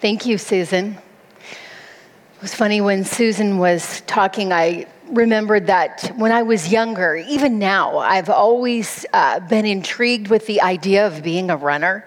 Thank you, Susan. It was funny when Susan was talking, I remembered that when I was younger, even now, I've always uh, been intrigued with the idea of being a runner.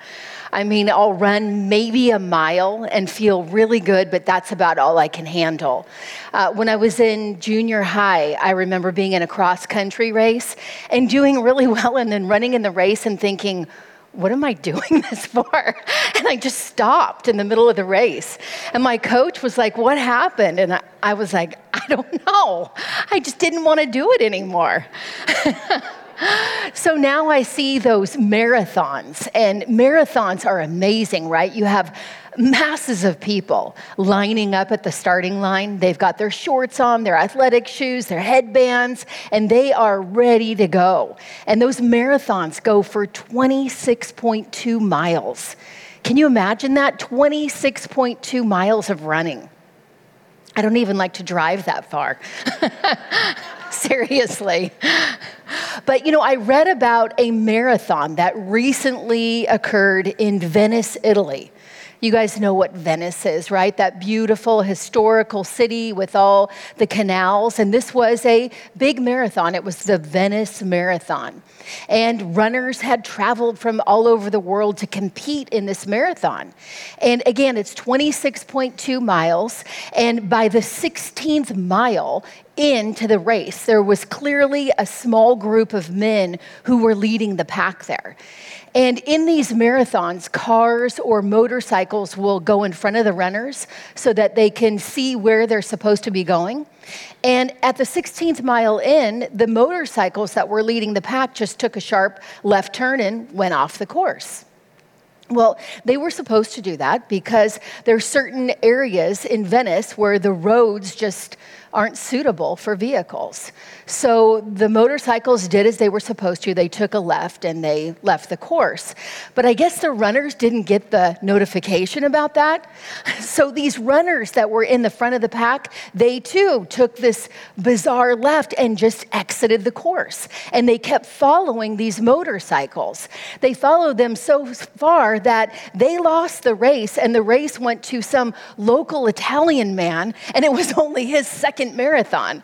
I mean, I'll run maybe a mile and feel really good, but that's about all I can handle. Uh, when I was in junior high, I remember being in a cross country race and doing really well, and then running in the race and thinking, what am I doing this for? And I just stopped in the middle of the race. And my coach was like, What happened? And I, was like, I don't know. I just didn't want to do it anymore. so now I see those marathons, and marathons are amazing, right? You have masses of people lining up at the starting line. They've got their shorts on, their athletic shoes, their headbands, and they are ready to go. And those marathons go for 26.2 miles. Can you imagine that? 26.2 miles of running. I don't even like to drive that far. Seriously. But you know, I read about a marathon that recently occurred in Venice, Italy. You guys know what Venice is, right? That beautiful historical city with all the canals. And this was a big marathon. It was the Venice Marathon. And runners had traveled from all over the world to compete in this marathon. And again, it's 26.2 miles. And by the 16th mile, into the race, there was clearly a small group of men who were leading the pack there. And in these marathons, cars or motorcycles will go in front of the runners so that they can see where they're supposed to be going. And at the 16th mile in, the motorcycles that were leading the pack just took a sharp left turn and went off the course. Well, they were supposed to do that because there are certain areas in Venice where the roads just aren't suitable for vehicles. So the motorcycles did as they were supposed to. They took a left and they left the course. But I guess the runners didn't get the notification about that. So these runners that were in the front of the pack, they too took this bizarre left and just exited the course. And they kept following these motorcycles. They followed them so far that they lost the race, and the race went to some local Italian man, and it was only his second marathon.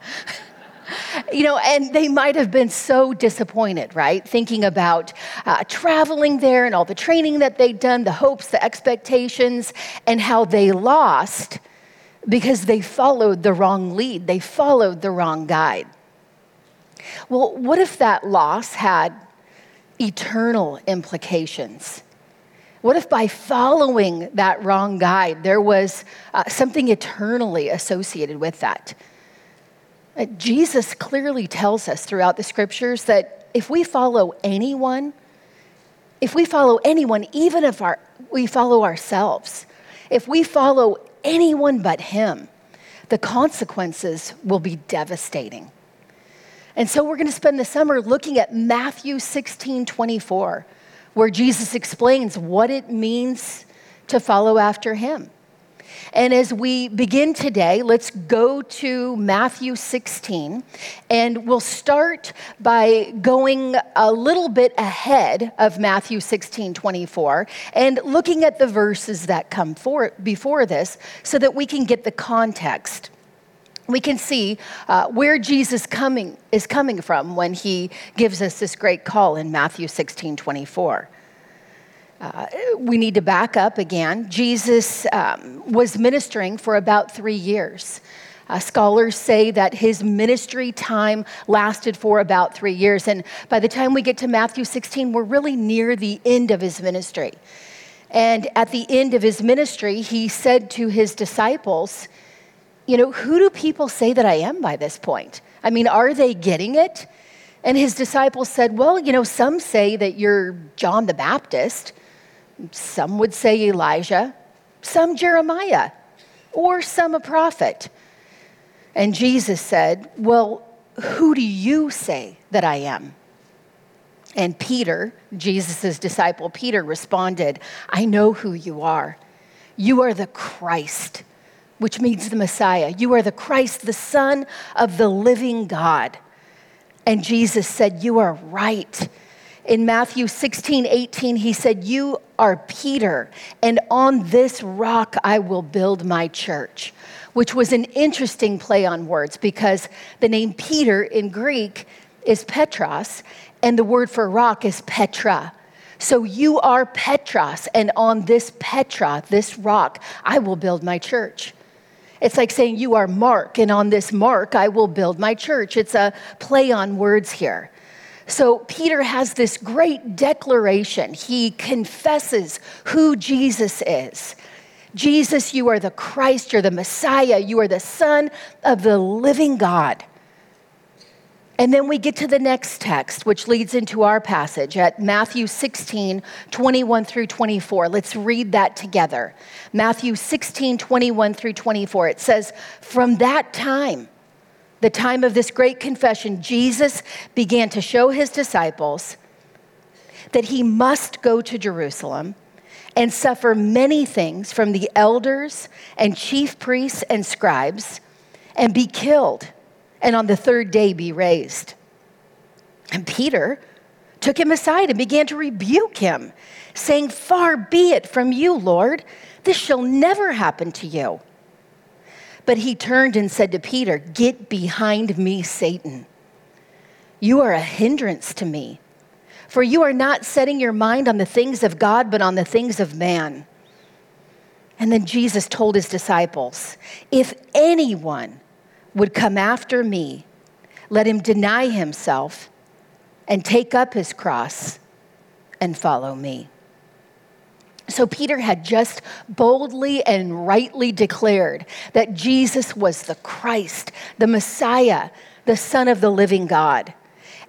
you know, and they might have been so disappointed, right? Thinking about uh, traveling there and all the training that they'd done, the hopes, the expectations, and how they lost because they followed the wrong lead, they followed the wrong guide. Well, what if that loss had eternal implications? What if by following that wrong guide, there was uh, something eternally associated with that? Uh, Jesus clearly tells us throughout the scriptures that if we follow anyone, if we follow anyone, even if our, we follow ourselves, if we follow anyone but Him, the consequences will be devastating. And so we're going to spend the summer looking at Matthew 16 24, where Jesus explains what it means to follow after Him. And as we begin today, let's go to Matthew 16, and we'll start by going a little bit ahead of Matthew 16, 24, and looking at the verses that come for, before this so that we can get the context we can see uh, where Jesus coming, is coming from when he gives us this great call in Matthew 16 24. Uh, we need to back up again. Jesus um, was ministering for about three years. Uh, scholars say that his ministry time lasted for about three years. And by the time we get to Matthew 16, we're really near the end of his ministry. And at the end of his ministry, he said to his disciples, You know, who do people say that I am by this point? I mean, are they getting it? And his disciples said, Well, you know, some say that you're John the Baptist. Some would say Elijah, some Jeremiah, or some a prophet. And Jesus said, Well, who do you say that I am? And Peter, Jesus' disciple Peter, responded, I know who you are. You are the Christ, which means the Messiah. You are the Christ, the Son of the living God. And Jesus said, You are right In Matthew 16, 18, he said, You are Peter, and on this rock I will build my church, which was an interesting play on words because the name Peter in Greek is Petros, and the word for rock is Petra. So you are Petros, and on this Petra, this rock, I will build my church. It's like saying, You are Mark, and on this Mark, I will build my church. It's a play on words here. So Peter has this great declaration. He confesses who Jesus is. Jesus, you are the Christ, you're the Messiah, you are the Son of the living God. And then we get to the next text, which leads into our passage at Matthew 16, 21 through 24. Let's read that together. Matthew 16, 21 through 24. It says, From that time, the time of this great confession, Jesus began to show his disciples that he must go to Jerusalem and suffer many things from the elders and chief priests and scribes and be killed, and on the third day be raised. And Peter took him aside and began to rebuke him, saying, Far be it from you, Lord, this shall never happen to you. But he turned and said to Peter, Get behind me, Satan. You are a hindrance to me, for you are not setting your mind on the things of God, but on the things of man. And then Jesus told his disciples, If anyone would come after me, let him deny himself and take up his cross and follow me. So Peter had just boldly and rightly declared that Jesus was the Christ, the Messiah, the Son of the living God.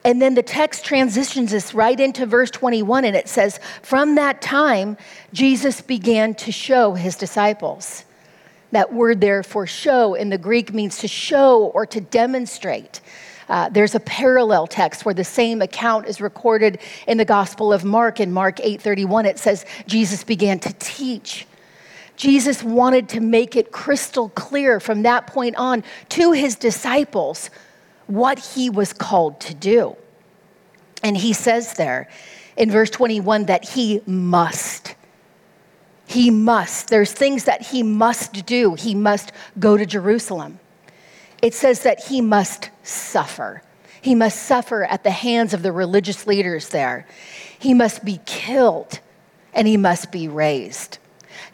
And then the text transitions us right into verse 21, and it says, From that time, Jesus began to show his disciples. That word there for show in the Greek means to show or to demonstrate. Uh, there's a parallel text where the same account is recorded in the Gospel of Mark. In Mark 8:31, it says Jesus began to teach. Jesus wanted to make it crystal clear from that point on to his disciples what he was called to do. And he says there in verse 21 that he must. He must. There's things that he must do. He must go to Jerusalem it says that he must suffer. He must suffer at the hands of the religious leaders there. He must be killed and he must be raised.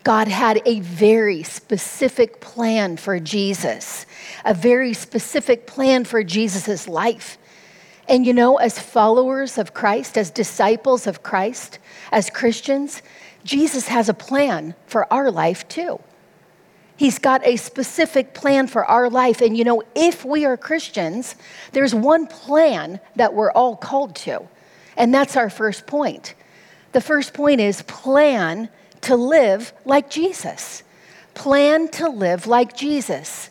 God had a very specific plan for Jesus, a very specific plan for Jesus' life. And you know, as followers of Christ, as disciples of Christ, as Christians, Jesus has a plan for our life too. He's got a specific plan for our life. And you know, if we are Christians, there's one plan that we're all called to. And that's our first point. The first point is plan to live like Jesus. Plan to live like Jesus.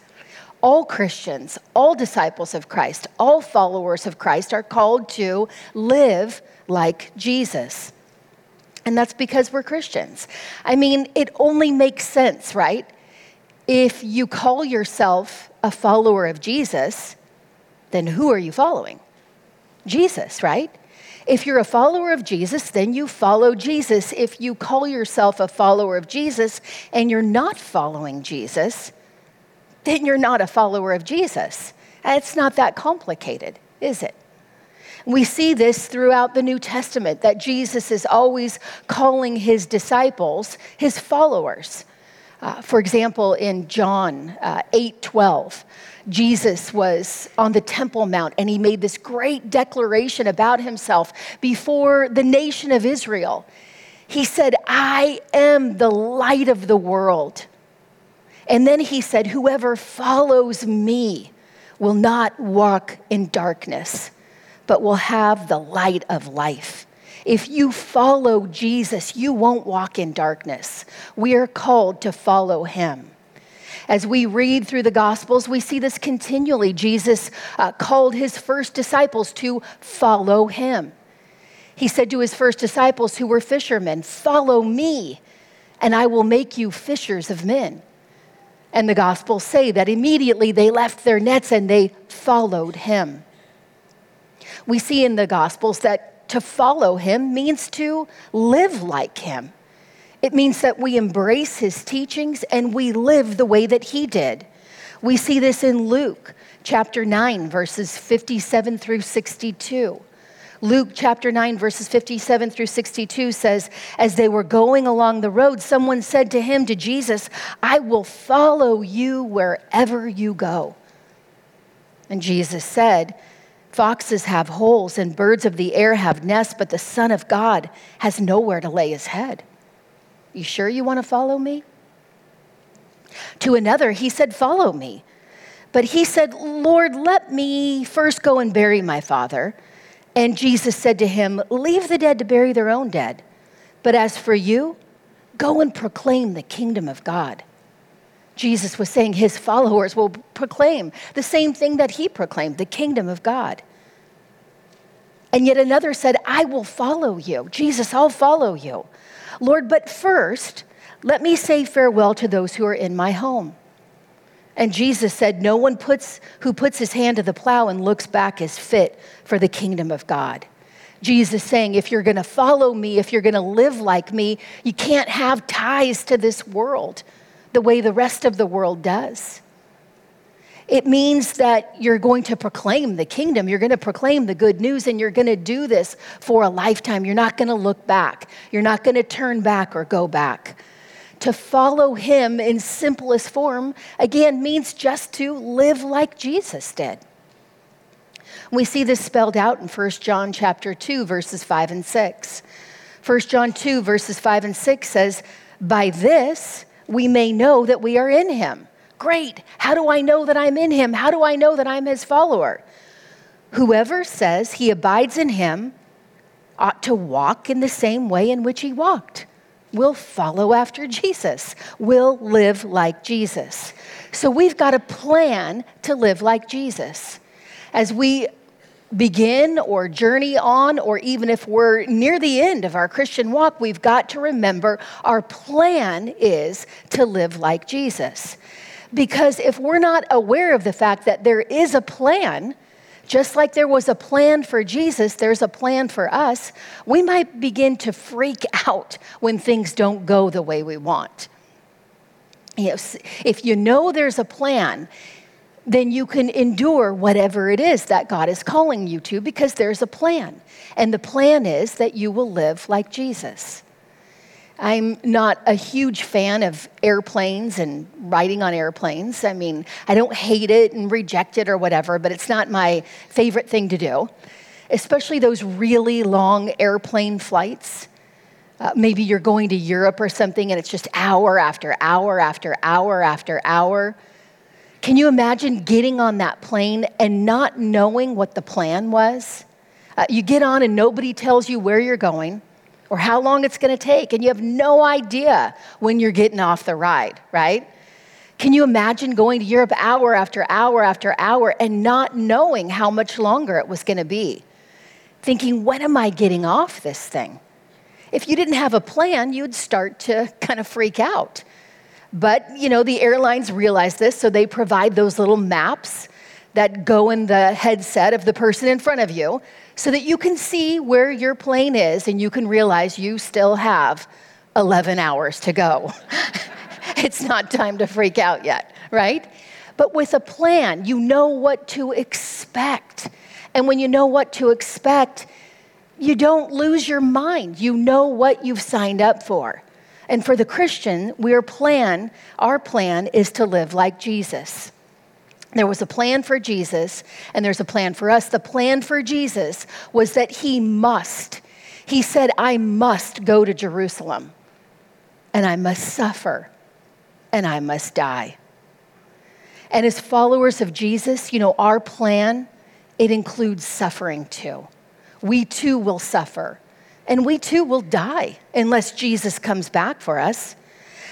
All Christians, all disciples of Christ, all followers of Christ are called to live like Jesus. And that's because we're Christians. I mean, it only makes sense, right? If you call yourself a follower of Jesus, then who are you following? Jesus, right? If you're a follower of Jesus, then you follow Jesus. If you call yourself a follower of Jesus and you're not following Jesus, then you're not a follower of Jesus. It's not that complicated, is it? We see this throughout the New Testament that Jesus is always calling his disciples his followers. Uh, for example, in John uh, 8 12, Jesus was on the Temple Mount and he made this great declaration about himself before the nation of Israel. He said, I am the light of the world. And then he said, Whoever follows me will not walk in darkness, but will have the light of life. If you follow Jesus, you won't walk in darkness. We are called to follow him. As we read through the Gospels, we see this continually. Jesus uh, called his first disciples to follow him. He said to his first disciples, who were fishermen, Follow me, and I will make you fishers of men. And the Gospels say that immediately they left their nets and they followed him. We see in the Gospels that that to follow him means to live like him. It means that we embrace his teachings and we live the way that he did. We see this in Luke chapter 9, verses 57 through 62. Luke chapter 9, verses 57 through 62 says, As they were going along the road, someone said to him, to Jesus, I will follow you wherever you go. And Jesus said, Foxes have holes and birds of the air have nests, but the Son of God has nowhere to lay his head. You sure you want to follow me? To another, he said, Follow me. But he said, Lord, let me first go and bury my father. And Jesus said to him, Leave the dead to bury their own dead. But as for you, go and proclaim the kingdom of God. Jesus was saying his followers will proclaim the same thing that he proclaimed the kingdom of God. And yet another said, I will follow you. Jesus, I'll follow you. Lord, but first, let me say farewell to those who are in my home. And Jesus said, No one puts, who puts his hand to the plow and looks back is fit for the kingdom of God. Jesus saying, if you're going to follow me, if you're going to live like me, you can't have ties to this world the way the rest of the world does. It means that you're going to proclaim the kingdom. You're going to proclaim the good news, and you're going to do this for a lifetime. You're not going to look back. You're not going to turn back or go back. To follow him in simplest form, again, means just to live like Jesus did. We see this spelled out in 1 John chapter 2 verses 5 and 6. 1 John 2 verses 5 and 6 says, "By this we may know that we are in him." Great. How do I know that I'm in him? How do I know that I'm his follower? Whoever says he abides in him ought to walk in the same way in which he walked We'll follow after Jesus, We'll live like Jesus. So we've got a plan to live like Jesus. As we begin or journey on, or even if we're near the end of our Christian walk, we've got to remember our plan is to live like Jesus. Because if we're not aware of the fact that there is a plan, just like there was a plan for Jesus, there's a plan for us. We might begin to freak out when things don't go the way we want. If you know there's a plan, then you can endure whatever it is that God is calling you to because there's a plan. And the plan is that you will live like Jesus. I'm not a huge fan of airplanes and riding on airplanes. I mean, I don't hate it and reject it or whatever, but it's not my favorite thing to do, especially those really long airplane flights. Uh, maybe you're going to Europe or something and it's just hour after hour after hour after hour. Can you imagine getting on that plane and not knowing what the plan was? Uh, you get on and nobody tells you where you're going or how long it's going to take, and you have no idea when you're getting off the ride, right? Can you imagine going to Europe hour after hour after hour and not knowing how much longer it was going to be? Thinking, when am I getting off this thing? If you didn't have a plan, you'd start to kind of freak out. But, you know, the airlines realize this, so they provide those little maps that go in the headset of the person in front of you so that you can see where your plane is and you can realize you still have 11 hours to go. it's not time to freak out yet, right? But with a plan, you know what to expect. And when you know what to expect, you don't lose your mind. You know what you've signed up for. And for the Christian, our plan, our plan is to live like Jesus. There was a plan for Jesus, and there's a plan for us. The plan for Jesus was that he must, he said, I must go to Jerusalem, and I must suffer, and I must die. And as followers of Jesus, you know, our plan, it includes suffering too. We too will suffer, and we too will die unless Jesus comes back for us.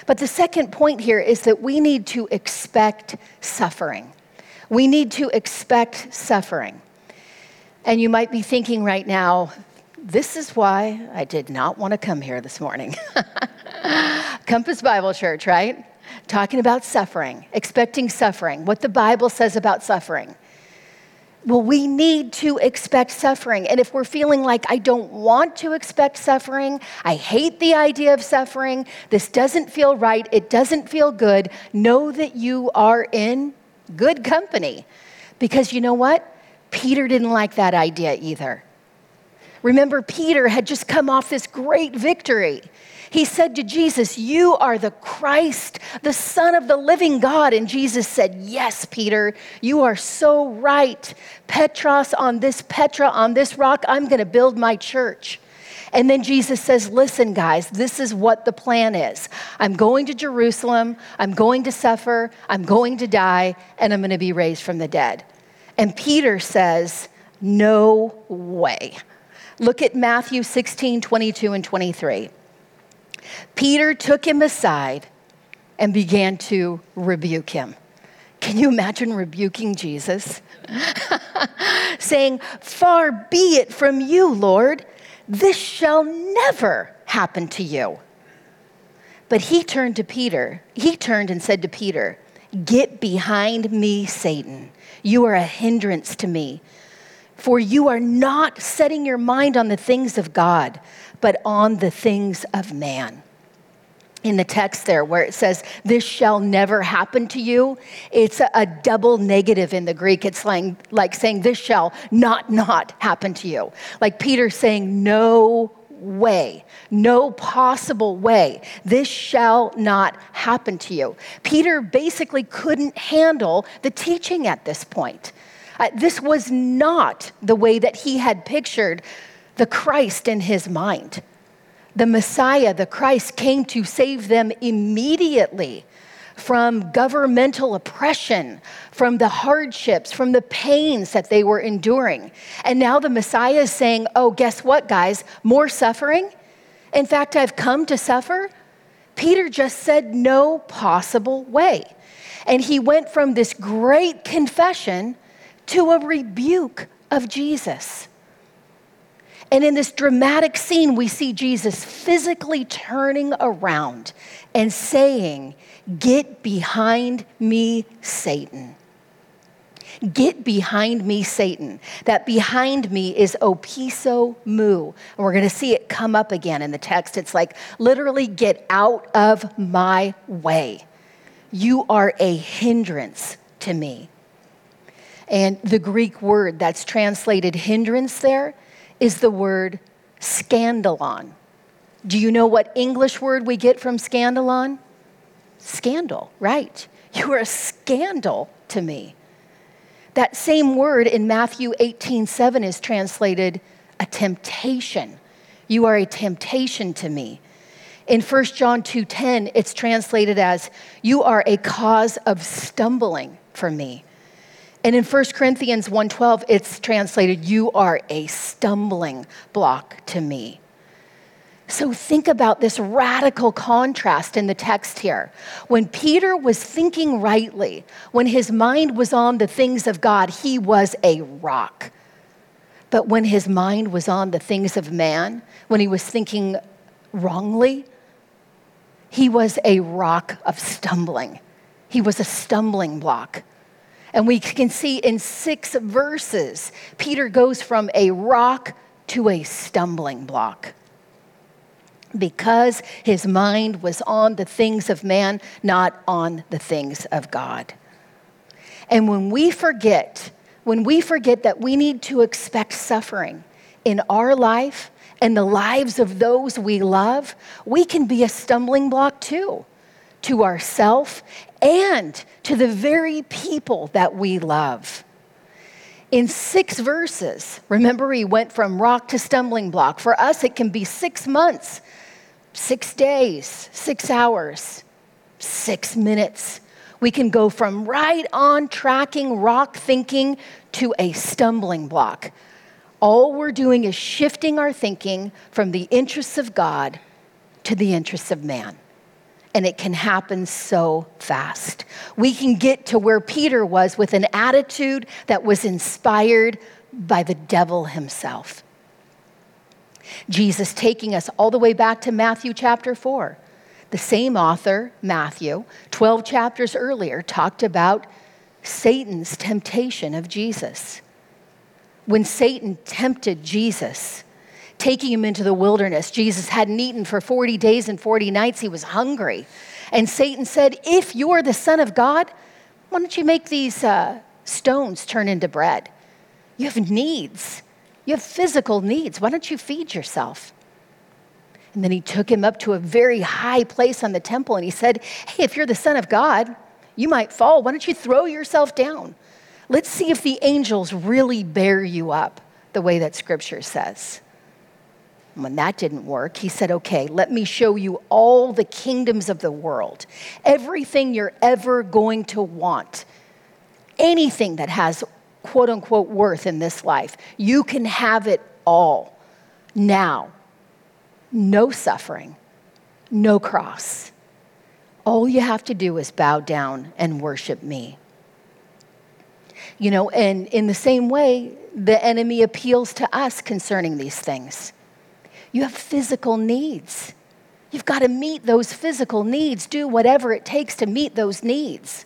But the second point here is that we need to expect suffering. We need to expect suffering. And you might be thinking right now, this is why I did not want to come here this morning. Compass Bible Church, right? Talking about suffering, expecting suffering, what the Bible says about suffering. Well, we need to expect suffering. And if we're feeling like I don't want to expect suffering, I hate the idea of suffering, this doesn't feel right, it doesn't feel good, know that you are in good company. Because you know what? Peter didn't like that idea either. Remember, Peter had just come off this great victory. He said to Jesus, You are the Christ, the Son of the living God. And Jesus said, Yes, Peter, you are so right. Petros on this Petra, on this rock, I'm going to build my church. And then Jesus says, Listen, guys, this is what the plan is. I'm going to Jerusalem, I'm going to suffer, I'm going to die, and I'm going to be raised from the dead. And Peter says, No way. Look at Matthew 16, 22, and 23. Peter took him aside and began to rebuke him. Can you imagine rebuking Jesus? Saying, Far be it from you, Lord, this shall never happen to you. But he turned to Peter. He turned and said to Peter, Get behind me, Satan. You are a hindrance to me, for you are not setting your mind on the things of God, but on the things of man in the text there where it says, This shall never happen to you. It's a, double negative in the Greek. It's like, like saying, This shall not, not happen to you. Like Peter saying, No way, no possible way. This shall not happen to you. Peter basically couldn't handle the teaching at this point. Uh, this was not the way that he had pictured the Christ in his mind the Messiah, the Christ, came to save them immediately from governmental oppression, from the hardships, from the pains that they were enduring. And now the Messiah is saying, Oh, guess what, guys? More suffering? In fact, I've come to suffer. Peter just said, No possible way. And he went from this great confession to a rebuke of Jesus. And in this dramatic scene, we see Jesus physically turning around and saying, Get behind me, Satan. Get behind me, Satan. That behind me is opiso mu. And we're going to see it come up again in the text. It's like literally, get out of my way. You are a hindrance to me. And the Greek word that's translated hindrance there is the word scandalon. Do you know what English word we get from scandalon? Scandal, right. You are a scandal to me. That same word in Matthew 18 7 is translated a temptation. You are a temptation to me. In 1 John 2:10 it's translated as you are a cause of stumbling for me. And in 1 Corinthians 1:12 it's translated you are a stumbling block to me. So think about this radical contrast in the text here. When Peter was thinking rightly, when his mind was on the things of God, he was a rock. But when his mind was on the things of man, when he was thinking wrongly, he was a rock of stumbling. He was a stumbling block. And we can see in six verses, Peter goes from a rock to a stumbling block because his mind was on the things of man, not on the things of God. And when we forget, when we forget that we need to expect suffering in our life and the lives of those we love, we can be a stumbling block too to ourself and to the very people that we love. In six verses, remember, he went from rock to stumbling block. For us, it can be six months, six days, six hours, six minutes. We can go from right on tracking rock thinking to a stumbling block. All we're doing is shifting our thinking from the interests of God to the interests of man and it can happen so fast. We can get to where Peter was with an attitude that was inspired by the devil himself. Jesus taking us all the way back to Matthew chapter 4. The same author, Matthew, 12 chapters earlier, talked about Satan's temptation of Jesus. When Satan tempted Jesus, taking him into the wilderness, Jesus hadn't eaten for 40 days and 40 nights. He was hungry. And Satan said, If you're the Son of God, why don't you make these uh, stones turn into bread? You have needs. You have physical needs. Why don't you feed yourself? And then he took him up to a very high place on the temple and he said, Hey, if you're the Son of God, you might fall. Why don't you throw yourself down? Let's see if the angels really bear you up the way that scripture says. When that didn't work, he said, Okay, let me show you all the kingdoms of the world, everything you're ever going to want, anything that has quote unquote worth in this life. You can have it all now. No suffering, no cross. All you have to do is bow down and worship me. You know, and in the same way, the enemy appeals to us concerning these things. You have physical needs. You've got to meet those physical needs, do whatever it takes to meet those needs.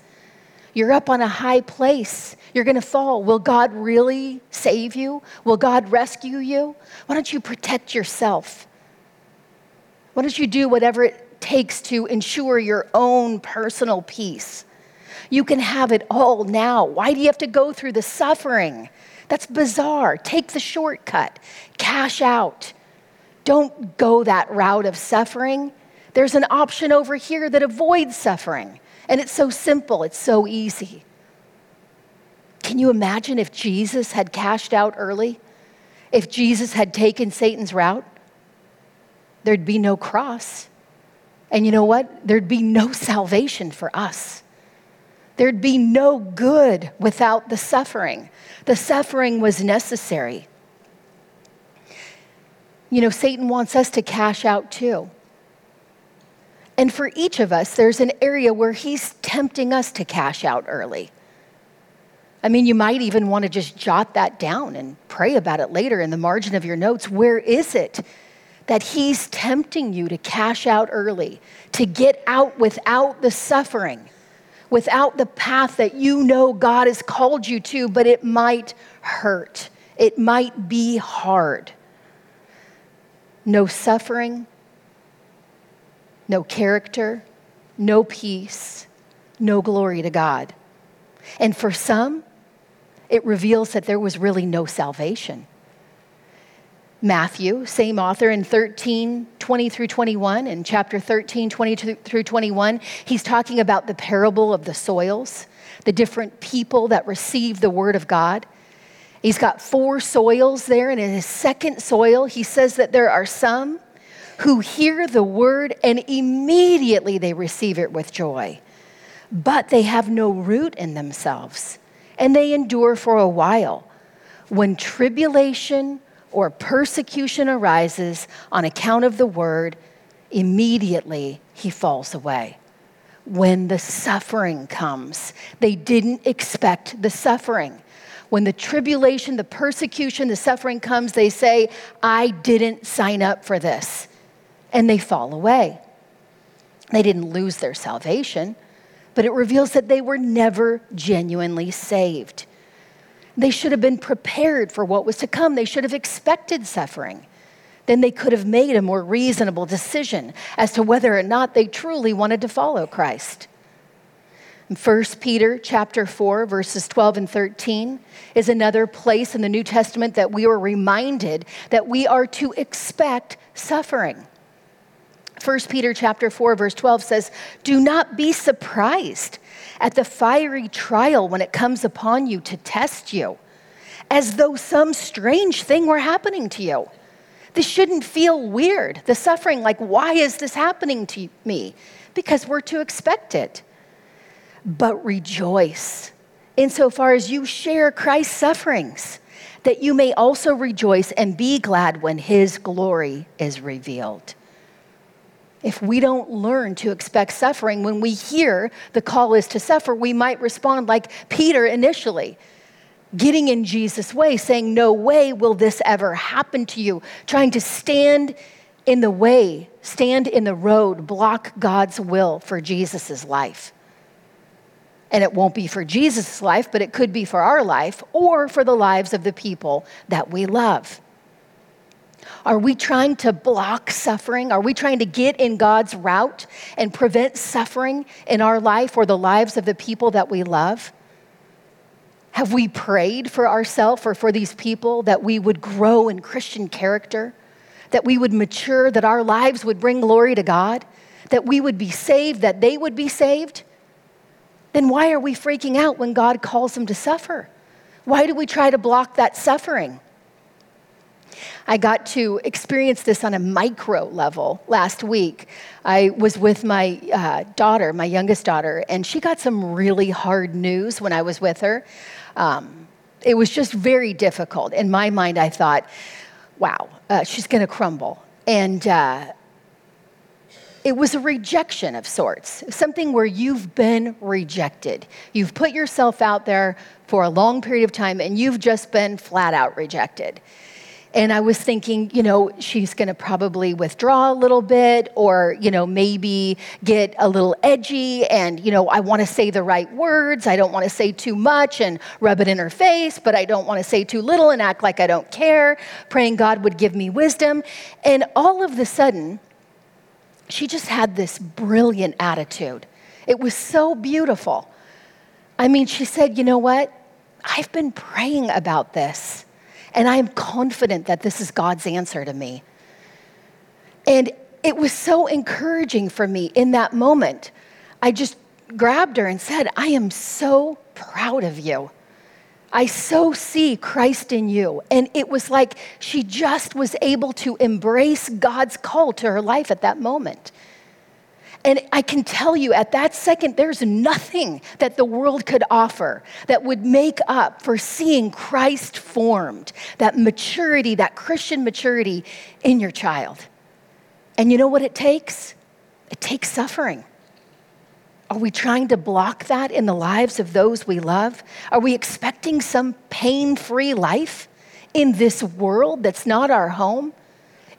You're up on a high place. You're going to fall. Will God really save you? Will God rescue you? Why don't you protect yourself? Why don't you do whatever it takes to ensure your own personal peace? You can have it all now. Why do you have to go through the suffering? That's bizarre. Take the shortcut, cash out. Don't go that route of suffering. There's an option over here that avoids suffering. And it's so simple, it's so easy. Can you imagine if Jesus had cashed out early? If Jesus had taken Satan's route? There'd be no cross. And you know what? There'd be no salvation for us. There'd be no good without the suffering. The suffering was necessary. You know, Satan wants us to cash out too. And for each of us, there's an area where he's tempting us to cash out early. I mean, you might even want to just jot that down and pray about it later in the margin of your notes. Where is it that he's tempting you to cash out early, to get out without the suffering, without the path that you know God has called you to, but it might hurt? It might be hard no suffering, no character, no peace, no glory to God. And for some, it reveals that there was really no salvation. Matthew, same author in 13, 20 through 21, in chapter 13, 20 through 21, he's talking about the parable of the soils, the different people that receive the word of God. He's got four soils there, and in his second soil, he says that there are some who hear the word and immediately they receive it with joy, but they have no root in themselves, and they endure for a while. When tribulation or persecution arises on account of the word, immediately he falls away. When the suffering comes, they didn't expect the suffering. When the tribulation, the persecution, the suffering comes, they say, I didn't sign up for this. And they fall away. They didn't lose their salvation, but it reveals that they were never genuinely saved. They should have been prepared for what was to come, they should have expected suffering. Then they could have made a more reasonable decision as to whether or not they truly wanted to follow Christ. 1 Peter chapter 4 verses 12 and 13 is another place in the New Testament that we are reminded that we are to expect suffering. 1 Peter chapter 4 verse 12 says, "Do not be surprised at the fiery trial when it comes upon you to test you, as though some strange thing were happening to you." This shouldn't feel weird. The suffering like why is this happening to me? Because we're to expect it but rejoice insofar as you share Christ's sufferings, that you may also rejoice and be glad when his glory is revealed. If we don't learn to expect suffering, when we hear the call is to suffer, we might respond like Peter initially, getting in Jesus' way, saying, No way will this ever happen to you, trying to stand in the way, stand in the road, block God's will for Jesus' life. And it won't be for Jesus' life, but it could be for our life or for the lives of the people that we love. Are we trying to block suffering? Are we trying to get in God's route and prevent suffering in our life or the lives of the people that we love? Have we prayed for ourselves or for these people that we would grow in Christian character, that we would mature, that our lives would bring glory to God, that we would be saved, that they would be saved? Then why are we freaking out when God calls them to suffer? Why do we try to block that suffering? I got to experience this on a micro level last week. I was with my uh, daughter, my youngest daughter, and she got some really hard news when I was with her. Um, it was just very difficult. In my mind, I thought, wow, uh, she's going to crumble. And uh, it was a rejection of sorts, something where you've been rejected. You've put yourself out there for a long period of time and you've just been flat out rejected. And I was thinking, you know, she's going to probably withdraw a little bit or, you know, maybe get a little edgy. And, you know, I want to say the right words. I don't want to say too much and rub it in her face, but I don't want to say too little and act like I don't care. Praying God would give me wisdom. And all of the sudden, she just had this brilliant attitude. It was so beautiful. I mean, she said, you know what? I've been praying about this. And I am confident that this is God's answer to me. And it was so encouraging for me in that moment. I just grabbed her and said, I am so proud of you. I so see Christ in you. And it was like she just was able to embrace God's call to her life at that moment. And I can tell you at that second, there's nothing that the world could offer that would make up for seeing Christ formed, that maturity, that Christian maturity in your child. And you know what it takes? It takes suffering. Are we trying to block that in the lives of those we love? Are we expecting some pain free life in this world that's not our home?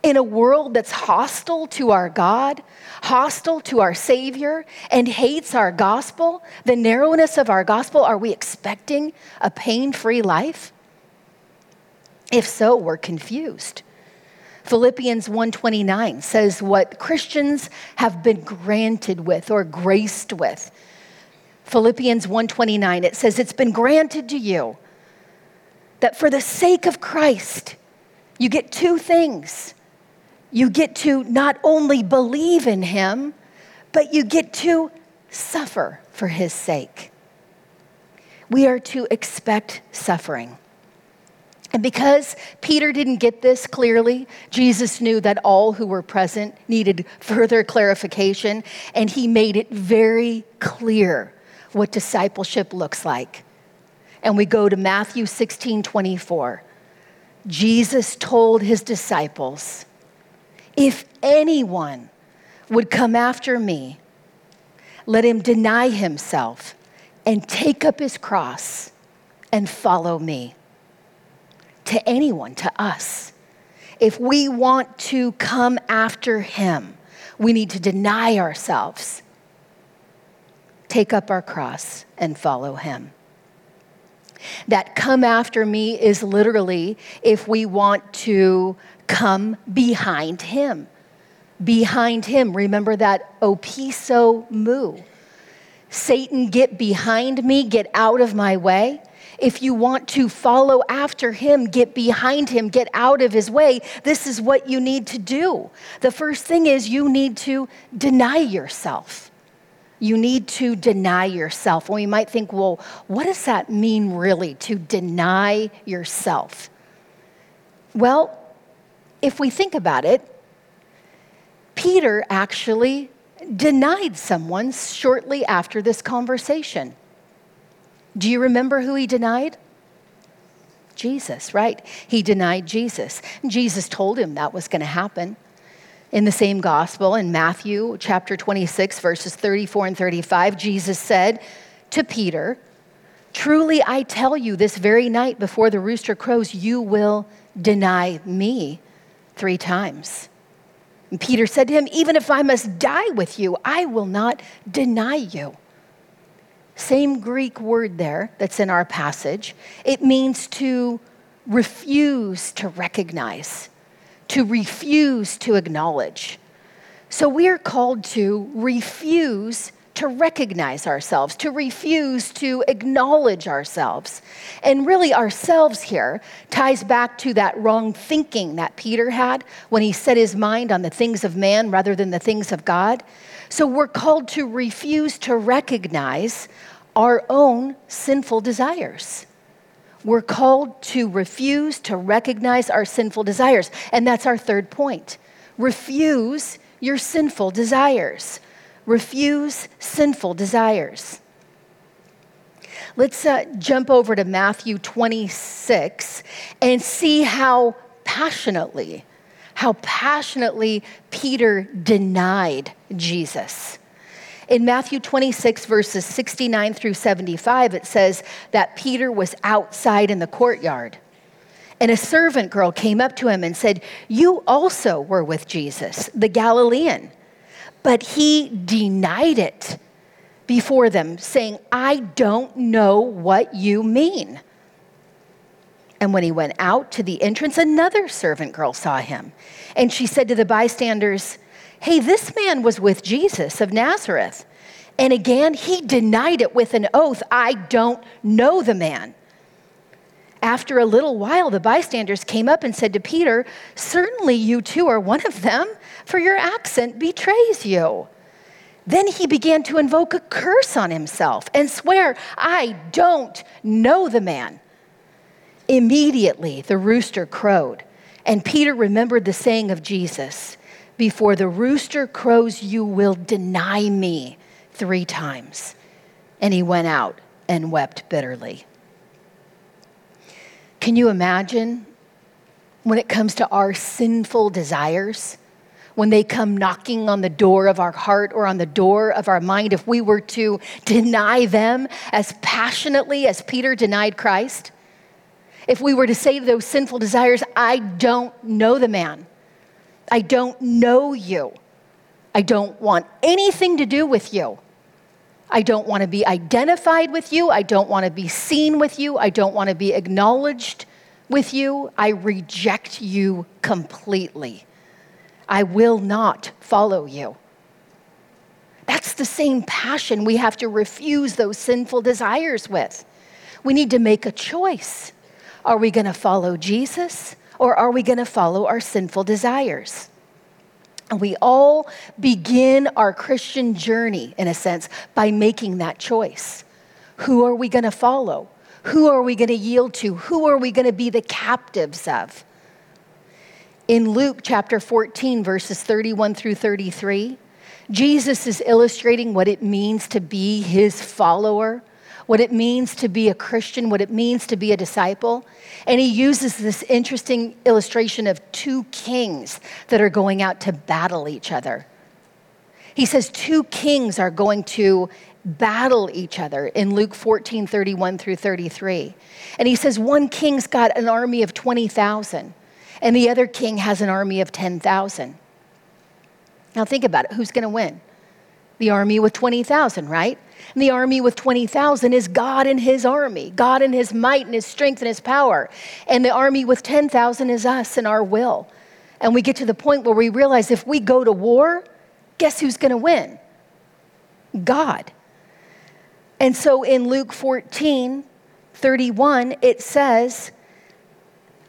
in a world that's hostile to our God, hostile to our Savior, and hates our gospel, the narrowness of our gospel, are we expecting a pain free life? If so, we're confused. Philippians 1:29 says what Christians have been granted with or graced with. Philippians 1:29 it says it's been granted to you that for the sake of Christ you get two things you get to not only believe in him, but you get to suffer for his sake. We are to expect suffering. And because Peter didn't get this clearly, Jesus knew that all who were present needed further clarification, and he made it very clear what discipleship looks like. And we go to Matthew 16 24. Jesus told his disciples, if anyone would come after me, let him deny himself and take up his cross and follow me. To anyone, to us. If we want to come after him, we need to deny ourselves, take up our cross, and follow him. That come after me is literally if we want to come behind him. Behind him. Remember that opiso mu. Satan, get behind me, get out of my way. If you want to follow after him, get behind him, get out of his way. This is what you need to do. The first thing is you need to deny yourself. You need to deny yourself. And we might think, well, what does that mean really to deny yourself? Well, if we think about it, Peter actually denied someone shortly after this conversation. Do you remember who he denied? Jesus, right? He denied Jesus. Jesus told him that was going to happen. In the same gospel, in Matthew chapter 26, verses 34 and 35, Jesus said to Peter, Truly I tell you, this very night before the rooster crows, you will deny me three times. And Peter said to him, Even if I must die with you, I will not deny you. Same Greek word there that's in our passage. It means to refuse to recognize, to refuse to acknowledge. So we are called to refuse to recognize ourselves, to refuse to acknowledge ourselves. And really, ourselves here ties back to that wrong thinking that Peter had when he set his mind on the things of man rather than the things of God. So we're called to refuse to recognize our own sinful desires. We're called to refuse to recognize our sinful desires. And that's our third point. Refuse your sinful desires. Refuse sinful desires. Let's uh, jump over to Matthew 26 and see how passionately, how passionately Peter denied Jesus. In Matthew 26, verses 69 through 75, it says that Peter was outside in the courtyard. And a servant girl came up to him and said, You also were with Jesus, the Galilean. But he denied it before them, saying, I don't know what you mean. And when he went out to the entrance, another servant girl saw him. And she said to the bystanders, Hey, this man was with Jesus of Nazareth. And again, he denied it with an oath I don't know the man. After a little while, the bystanders came up and said to Peter, Certainly you too are one of them, for your accent betrays you. Then he began to invoke a curse on himself and swear, I don't know the man. Immediately the rooster crowed, and Peter remembered the saying of Jesus Before the rooster crows, you will deny me three times. And he went out and wept bitterly. Can you imagine when it comes to our sinful desires? When they come knocking on the door of our heart or on the door of our mind, if we were to deny them as passionately as Peter denied Christ, if we were to say those sinful desires, I don't know the man, I don't know you, I don't want anything to do with you. I don't want to be identified with you. I don't want to be seen with you. I don't want to be acknowledged with you. I reject you completely. I will not follow you. That's the same passion we have to refuse those sinful desires with. We need to make a choice. Are we going to follow Jesus or are we going to follow our sinful desires? We all begin our Christian journey, in a sense, by making that choice. Who are we going to follow? Who are we going to yield to? Who are we going to be the captives of? In Luke chapter 14, verses 31 through 33, Jesus is illustrating what it means to be his follower what it means to be a Christian, what it means to be a disciple. And he uses this interesting illustration of two kings that are going out to battle each other. He says two kings are going to battle each other in Luke 14 31 through 33. And he says one king's got an army of 20,000, and the other king has an army of 10,000. Now think about it who's going to win? The army with 20,000, right? And the army with 20,000 is God and his army, God and his might and his strength and his power. And the army with 10,000 is us and our will. And we get to the point where we realize if we go to war, guess who's going to win? God. And so in Luke 14, 31, it says,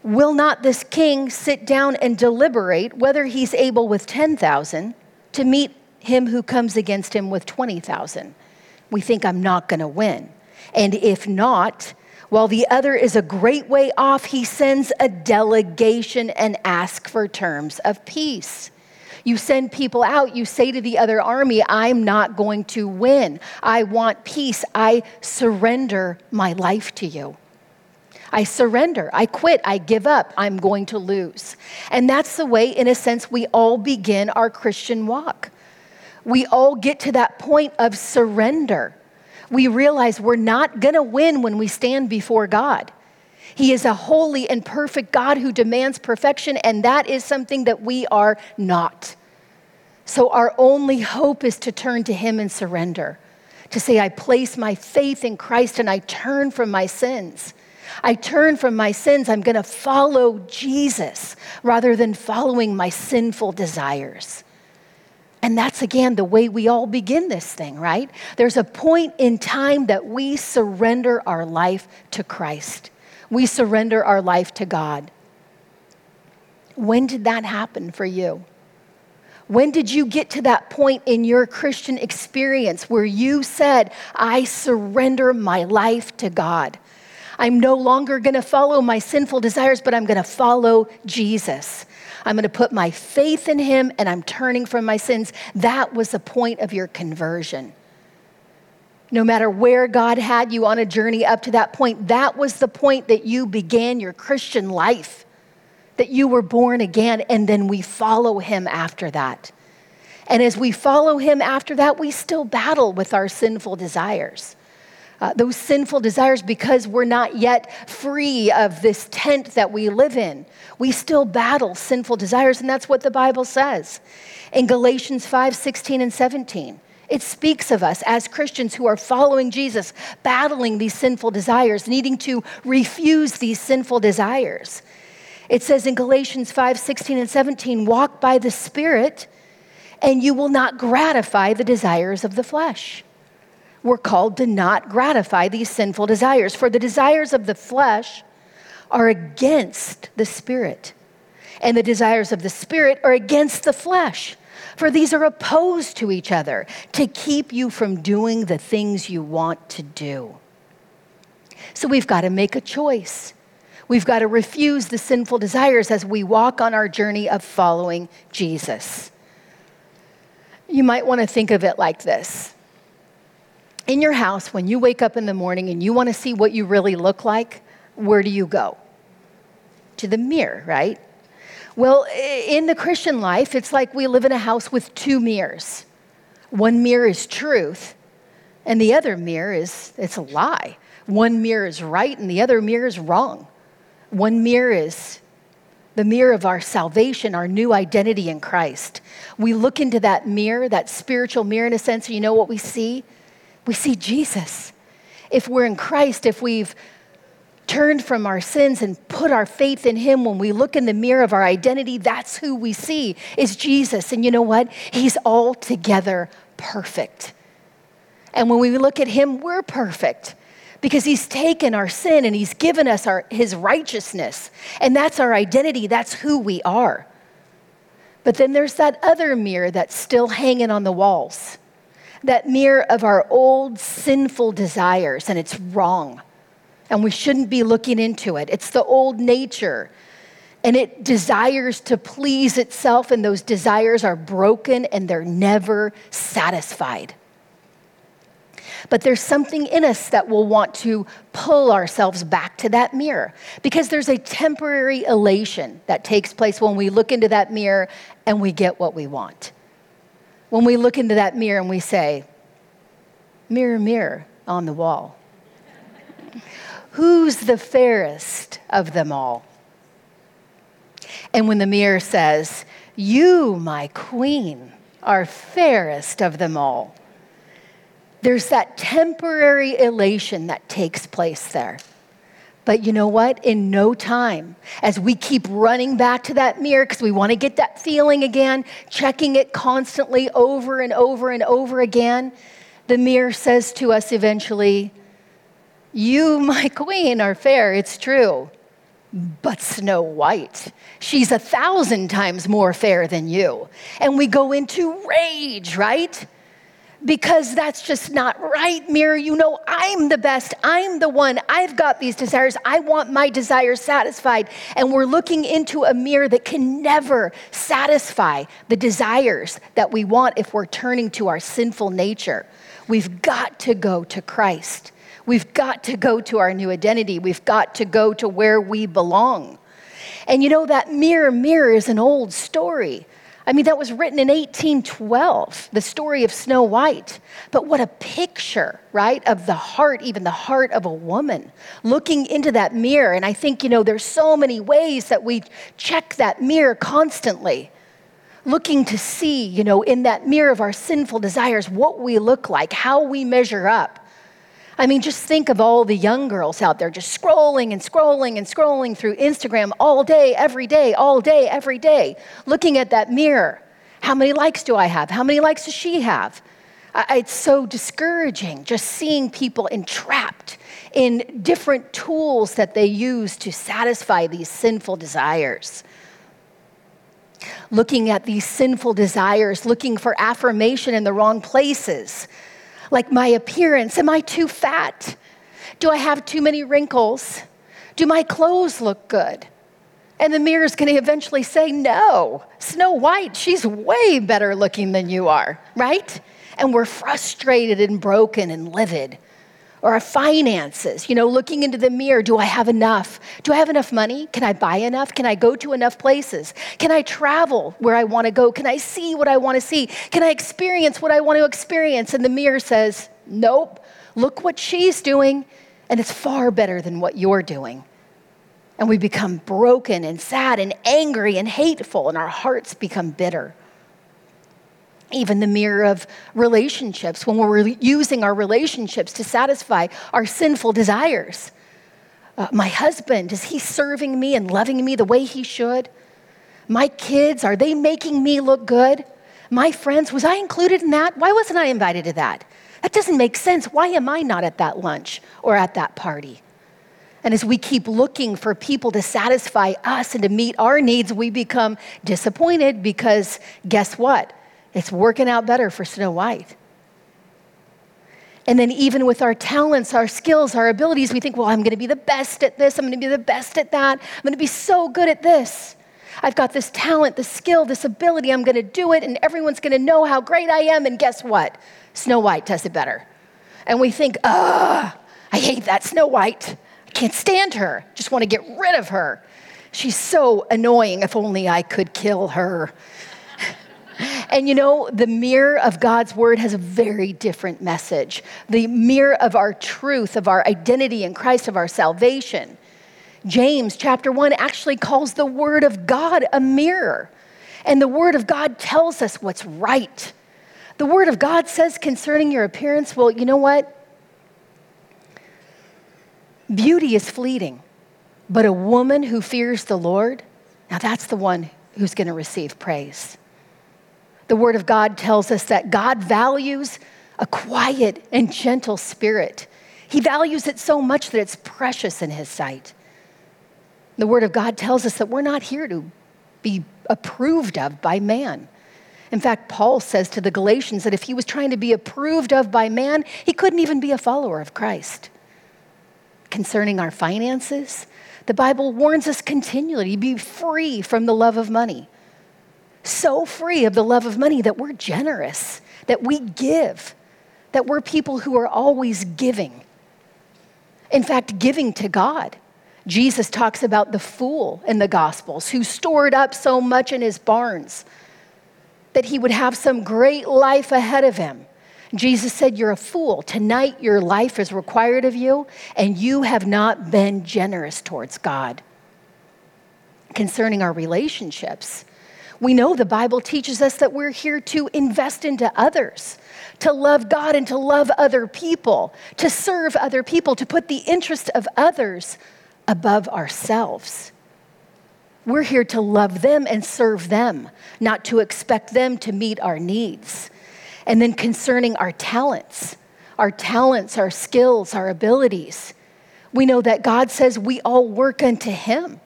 Will not this king sit down and deliberate whether he's able with 10,000 to meet him who comes against him with 20,000? we think I'm not going to win. And if not, while the other is a great way off, he sends a delegation and asks for terms of peace. You send people out, you say to the other army, I'm not going to win. I want peace. I surrender my life to you. I surrender. I quit. I give up. I'm going to lose. And that's the way, in a sense, we all begin our Christian walk we all get to that point of surrender. We realize we're not going to win when we stand before God. He is a holy and perfect God who demands perfection, and that is something that we are not. So, our only hope is to turn to Him and surrender, to say, I place my faith in Christ and I turn from my sins. I turn from my sins. I'm going to follow Jesus rather than following my sinful desires. And that's again the way we all begin this thing, right? There's a point in time that we surrender our life to Christ, we surrender our life to God. When did that happen for you? When did you get to that point in your Christian experience where you said, I surrender my life to God? I'm no longer going to follow my sinful desires, but I'm going to follow Jesus. I'm going to put my faith in him and I'm turning from my sins. That was the point of your conversion. No matter where God had you on a journey up to that point, that was the point that you began your Christian life that you were born again, and then we follow him after that. And as we follow him after that, we still battle with our sinful desires. Uh, those sinful desires, because we're not yet free of this tent that we live in, we still battle sinful desires, and that's what the Bible says. In Galatians 5 16 and 17, it speaks of us as Christians who are following Jesus, battling these sinful desires, needing to refuse these sinful desires. It says in Galatians 5 16 and 17, walk by the Spirit, and you will not gratify the desires of the flesh. We're called to not gratify these sinful desires, for the desires of the flesh are against the Spirit, and the desires of the Spirit are against the flesh. For these are opposed to each other to keep you from doing the things you want to do. So we've got to make a choice. We've got to refuse the sinful desires as we walk on our journey of following Jesus. You might want to think of it like this. In your house, when you wake up in the morning and you want to see what you really look like, where do you go? To the mirror, right? Well, in the Christian life, it's like we live in a house with two mirrors. One mirror is truth, and the other mirror is it's a lie. One mirror is right and the other mirror is wrong. One mirror is the mirror of our salvation, our new identity in Christ. We look into that mirror, that spiritual mirror in a sense, you know what we see? We see Jesus. If we're in Christ, if we've turned from our sins and put our faith in him when we look in the mirror of our identity that's who we see is jesus and you know what he's altogether perfect and when we look at him we're perfect because he's taken our sin and he's given us our, his righteousness. And that's our identity, that's who we are. But then there's that other mirror that's still hanging on the walls that mirror of our old sinful desires, and it's wrong. And we shouldn't be looking into it. It's the old nature. And it desires to please itself, and those desires are broken and they're never satisfied. But there's something in us that will want to pull ourselves back to that mirror because there's a temporary elation that takes place when we look into that mirror and we get what we want. When we look into that mirror and we say, Mirror, mirror on the wall, who's the fairest of them all? And when the mirror says, You, my queen, are fairest of them all there's that temporary elation that takes place there. But you know what? In no time, as we keep running back to that mirror because we want to get that feeling again, checking it constantly over and over and over again, the mirror says to us eventually, You, my queen, are fair, it's true. But Snow White, she's a thousand times more fair than you. And we go into rage, right? Because that's just not right, mirror. You know, I'm the best. I'm the one. I've got these desires. I want my desires satisfied. And we're looking into a mirror that can never satisfy the desires that we want if we're turning to our sinful nature. We've got to go to Christ. We've got to go to our new identity. We've got to go to where we belong. And you know, that mirror, mirror is an old story. I mean, that was written in 1812, the story of Snow White. But what a picture, right, of the heart, even the heart of a woman, looking into that mirror. And I think, you know, there's so many ways that we check that mirror constantly looking to see, you know, in that mirror of our sinful desires, what we look like, how we measure up. I mean, just think of all the young girls out there just scrolling and scrolling and scrolling through Instagram all day, every day, all day, every day, looking at that mirror. How many likes do I have? How many likes does she have? It's so discouraging just seeing people entrapped in different tools that they use to satisfy these sinful desires looking at these sinful desires, looking for affirmation in the wrong places, like my appearance. Am I too fat? Do I have too many wrinkles? Do my clothes look good? And the mirror is going to eventually say, No, Snow White, she's way better looking than you are, right? And we're frustrated and broken and livid or our finances, you know, looking into the mirror. Do I have enough? Do I have enough money? Can I buy enough? Can I go to enough places? Can I travel where I want to go? Can I see what I want to see? Can I experience what I want to experience? And the mirror says, Nope, look what she's doing, and it's far better than what you're doing. And we become broken and sad and angry and hateful, and our hearts become bitter even the mirror of relationships when we're using our relationships to satisfy our sinful desires. Uh, my husband, is he serving me and loving me the way he should? My kids, are they making me look good? My friends, was I included in that? Why wasn't I invited to that? That doesn't make sense. Why am I not at that lunch or at that party? And as we keep looking for people to satisfy us and to meet our needs, we become disappointed because guess what? It's working out better for Snow White. And then, even with our talents, our skills, our abilities, we think, well, I'm going to be the best at this. I'm going to be the best at that. I'm going to be so good at this. I've got this talent, this skill, this ability. I'm going to do it, and everyone's going to know how great I am. And guess what? Snow White does it better. And we think, ugh, I hate that Snow White. I can't stand her. Just want to get rid of her. She's so annoying. If only I could kill her. And you know, the mirror of God's word has a very different message. The mirror of our truth, of our identity in Christ, of our salvation. James chapter 1 actually calls the word of God a mirror. And the word of God tells us what's right. The word of God says concerning your appearance, well, you know what? Beauty is fleeting, but a woman who fears the Lord, now that's the one who's going to receive praise. The Word of God tells us that God values a quiet and gentle spirit. He values it so much that it's precious in His sight. The Word of God tells us that we're not here to be approved of by man. In fact, Paul says to the Galatians that if he was trying to be approved of by man, he couldn't even be a follower of Christ. Concerning our finances, the Bible warns us continually to be free from the love of money so free of the love of money that we're generous, that we give, that we're people who are always giving. In fact, giving to God. Jesus talks about the fool in the Gospels who stored up so much in his barns that he would have some great life ahead of him. Jesus said, You're a fool. Tonight, your life is required of you, and you have not been generous towards God. Concerning our relationships, we know the Bible teaches us that we're here to invest into others, to love God and to love other people, to serve other people, to put the interest of others above ourselves. We're here to love them and serve them, not to expect them to meet our needs. And then concerning our talents, our talents, our skills, our abilities, we know that God says we all work unto Him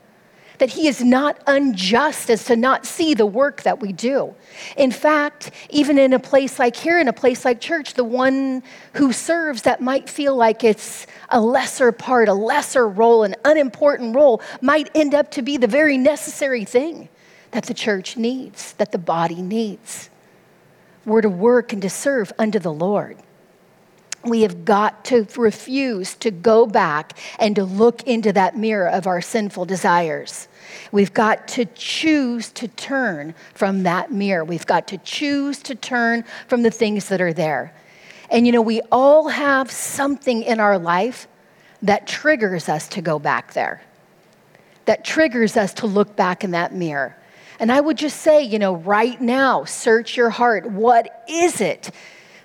that he is not unjust as to not see the work that we do. In fact, even in a place like here, in a place like church, the one who serves that might feel like it's a lesser part, a lesser role, an unimportant role, might end up to be the very necessary thing that the church needs, that the body needs. We're to work and to serve unto the Lord we have got to refuse to go back and to look into that mirror of our sinful desires. We've got to choose to turn from that mirror. We've got to choose to turn from the things that are there. And you know, we all have something in our life that triggers us to go back there, that triggers us to look back in that mirror. And I would just say, you know, right now, search your heart. What is it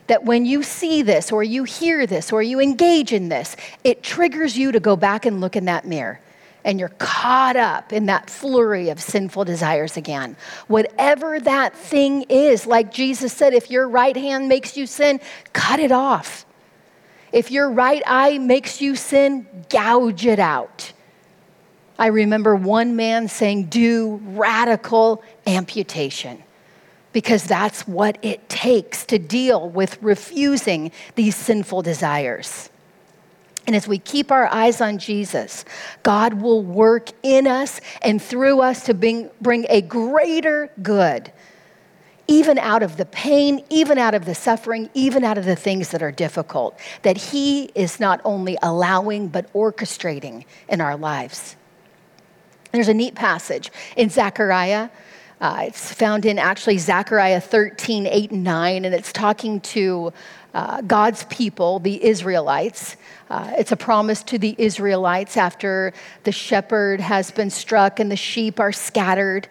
that when you see this or you hear this or you engage in this, it triggers you to go back and look in that mirror? And you're caught up in that flurry of sinful desires again. Whatever that thing is, like Jesus said, if your right hand makes you sin, cut it off. If your right eye makes you sin, gouge it out. I remember one man saying, do radical amputation because that's what it takes to deal with refusing these sinful desires. And as we keep our eyes on Jesus, God will work in us and through us to bring, bring a greater good, even out of the pain, even out of the suffering, even out of the things that are difficult, that He is not only allowing, but orchestrating in our lives. There's a neat passage in Zechariah. Uh, it's found in actually Zechariah 13, 8, and 9, and it's talking to uh, God's people, the Israelites. Uh, it's a promise to the Israelites after the shepherd has been struck and the sheep are scattered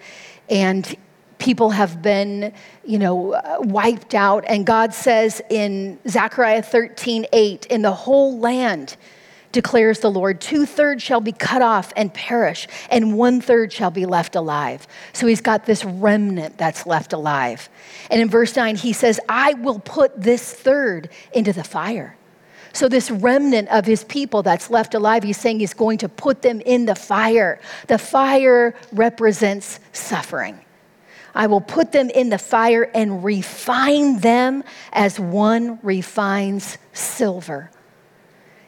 and people have been, you know, uh, wiped out. And God says in Zechariah 13, 8, in the whole land, declares the Lord, two thirds shall be cut off and perish, and one third shall be left alive. So he's got this remnant that's left alive. And in verse 9, he says, I will put this third into the fire. So, this remnant of his people that's left alive, he's saying he's going to put them in the fire. The fire represents suffering. I will put them in the fire and refine them as one refines silver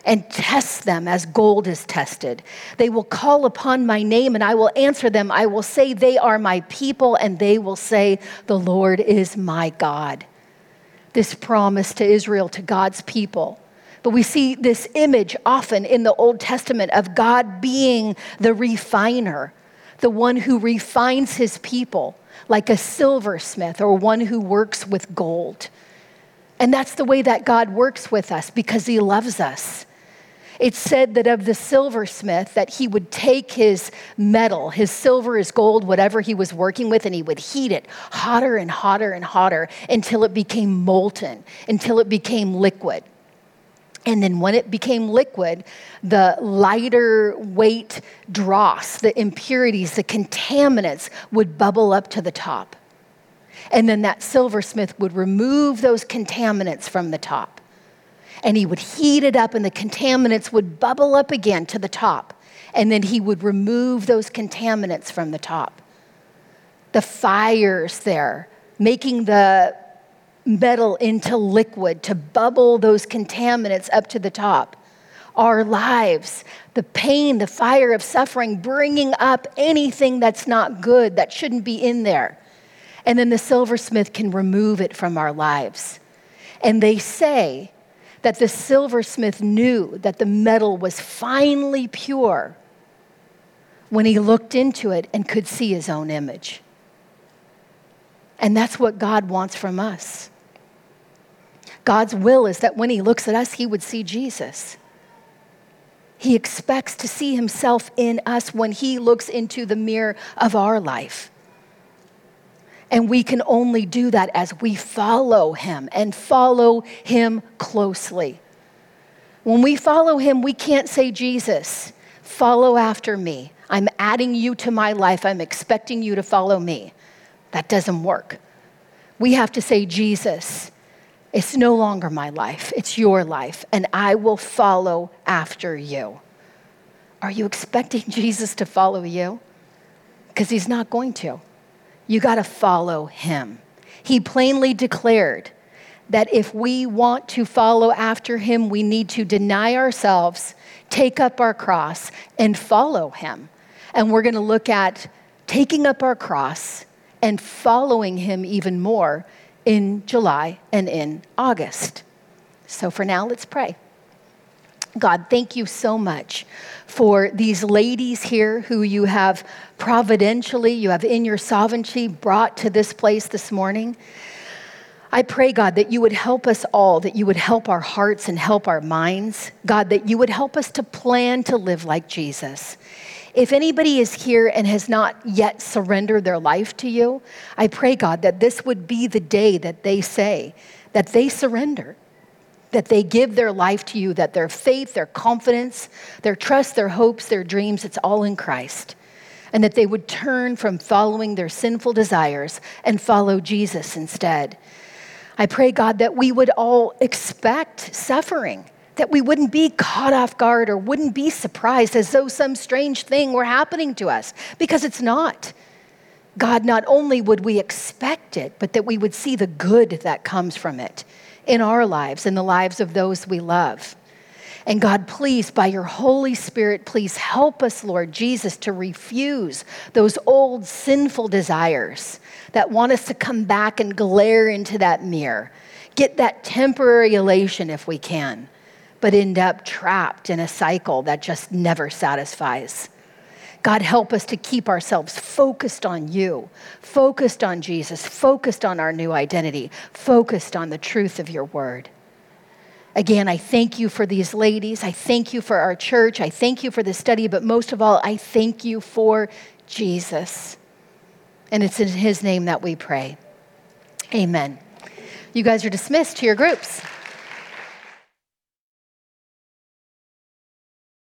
and test them as gold is tested. They will call upon my name and I will answer them. I will say, They are my people, and they will say, The Lord is my God. This promise to Israel, to God's people. But we see this image often in the Old Testament of God being the refiner, the one who refines his people, like a silversmith or one who works with gold. And that's the way that God works with us because he loves us. It's said that of the silversmith that he would take his metal, his silver, his gold, whatever he was working with, and he would heat it hotter and hotter and hotter until it became molten, until it became liquid. And then when it became liquid, the lighter weight dross, the impurities, the contaminants would bubble up to the top. And then that silversmith would remove those contaminants from the top. And he would heat it up, and the contaminants would bubble up again to the top. And then he would remove those contaminants from the top. The fires there, making the metal into liquid to bubble those contaminants up to the top. Our lives, the pain, the fire of suffering, bringing up anything that's not good, that shouldn't be in there. And then the silversmith can remove it from our lives. And they say that the silversmith knew that the metal was finely pure when he looked into it and could see his own image. And that's what God wants from us. God's will is that when he looks at us, he would see Jesus. He expects to see himself in us when he looks into the mirror of our life. And we can only do that as we follow him and follow him closely. When we follow him, we can't say, Jesus, follow after me. I'm adding you to my life. I'm expecting you to follow me. That doesn't work. We have to say, Jesus, it's no longer my life, it's your life, and I will follow after you. Are you expecting Jesus to follow you? Because he's not going to. You got to follow him. He plainly declared that if we want to follow after him, we need to deny ourselves, take up our cross, and follow him. And we're going to look at taking up our cross and following him even more in July and in August. So for now, let's pray. God, thank you so much for these ladies here who you have providentially, you have in your sovereignty brought to this place this morning. I pray, God, that you would help us all, that you would help our hearts and help our minds. God, that you would help us to plan to live like Jesus. If anybody is here and has not yet surrendered their life to you, I pray, God, that this would be the day that they say that they surrender, that they give their life to you, that their faith, their confidence, their trust, their hopes, their dreams, it's all in Christ. And that they would turn from following their sinful desires and follow Jesus instead. I pray, God, that we would all expect suffering that we wouldn't be caught off guard or wouldn't be surprised as though some strange thing were happening to us, because it's not. God, not only would we expect it, but that we would see the good that comes from it in our lives, in the lives of those we love. And God, please, by your Holy Spirit, please help us, Lord Jesus, to refuse those old sinful desires that want us to come back and glare into that mirror, get that temporary elation if we can but end up trapped in a cycle that just never satisfies. God, help us to keep ourselves focused on you, focused on Jesus, focused on our new identity, focused on the truth of your word. Again, I thank you for these ladies. I thank you for our church. I thank you for the study, but most of all, I thank you for Jesus. And it's in his name that we pray. Amen. You guys are dismissed to your groups.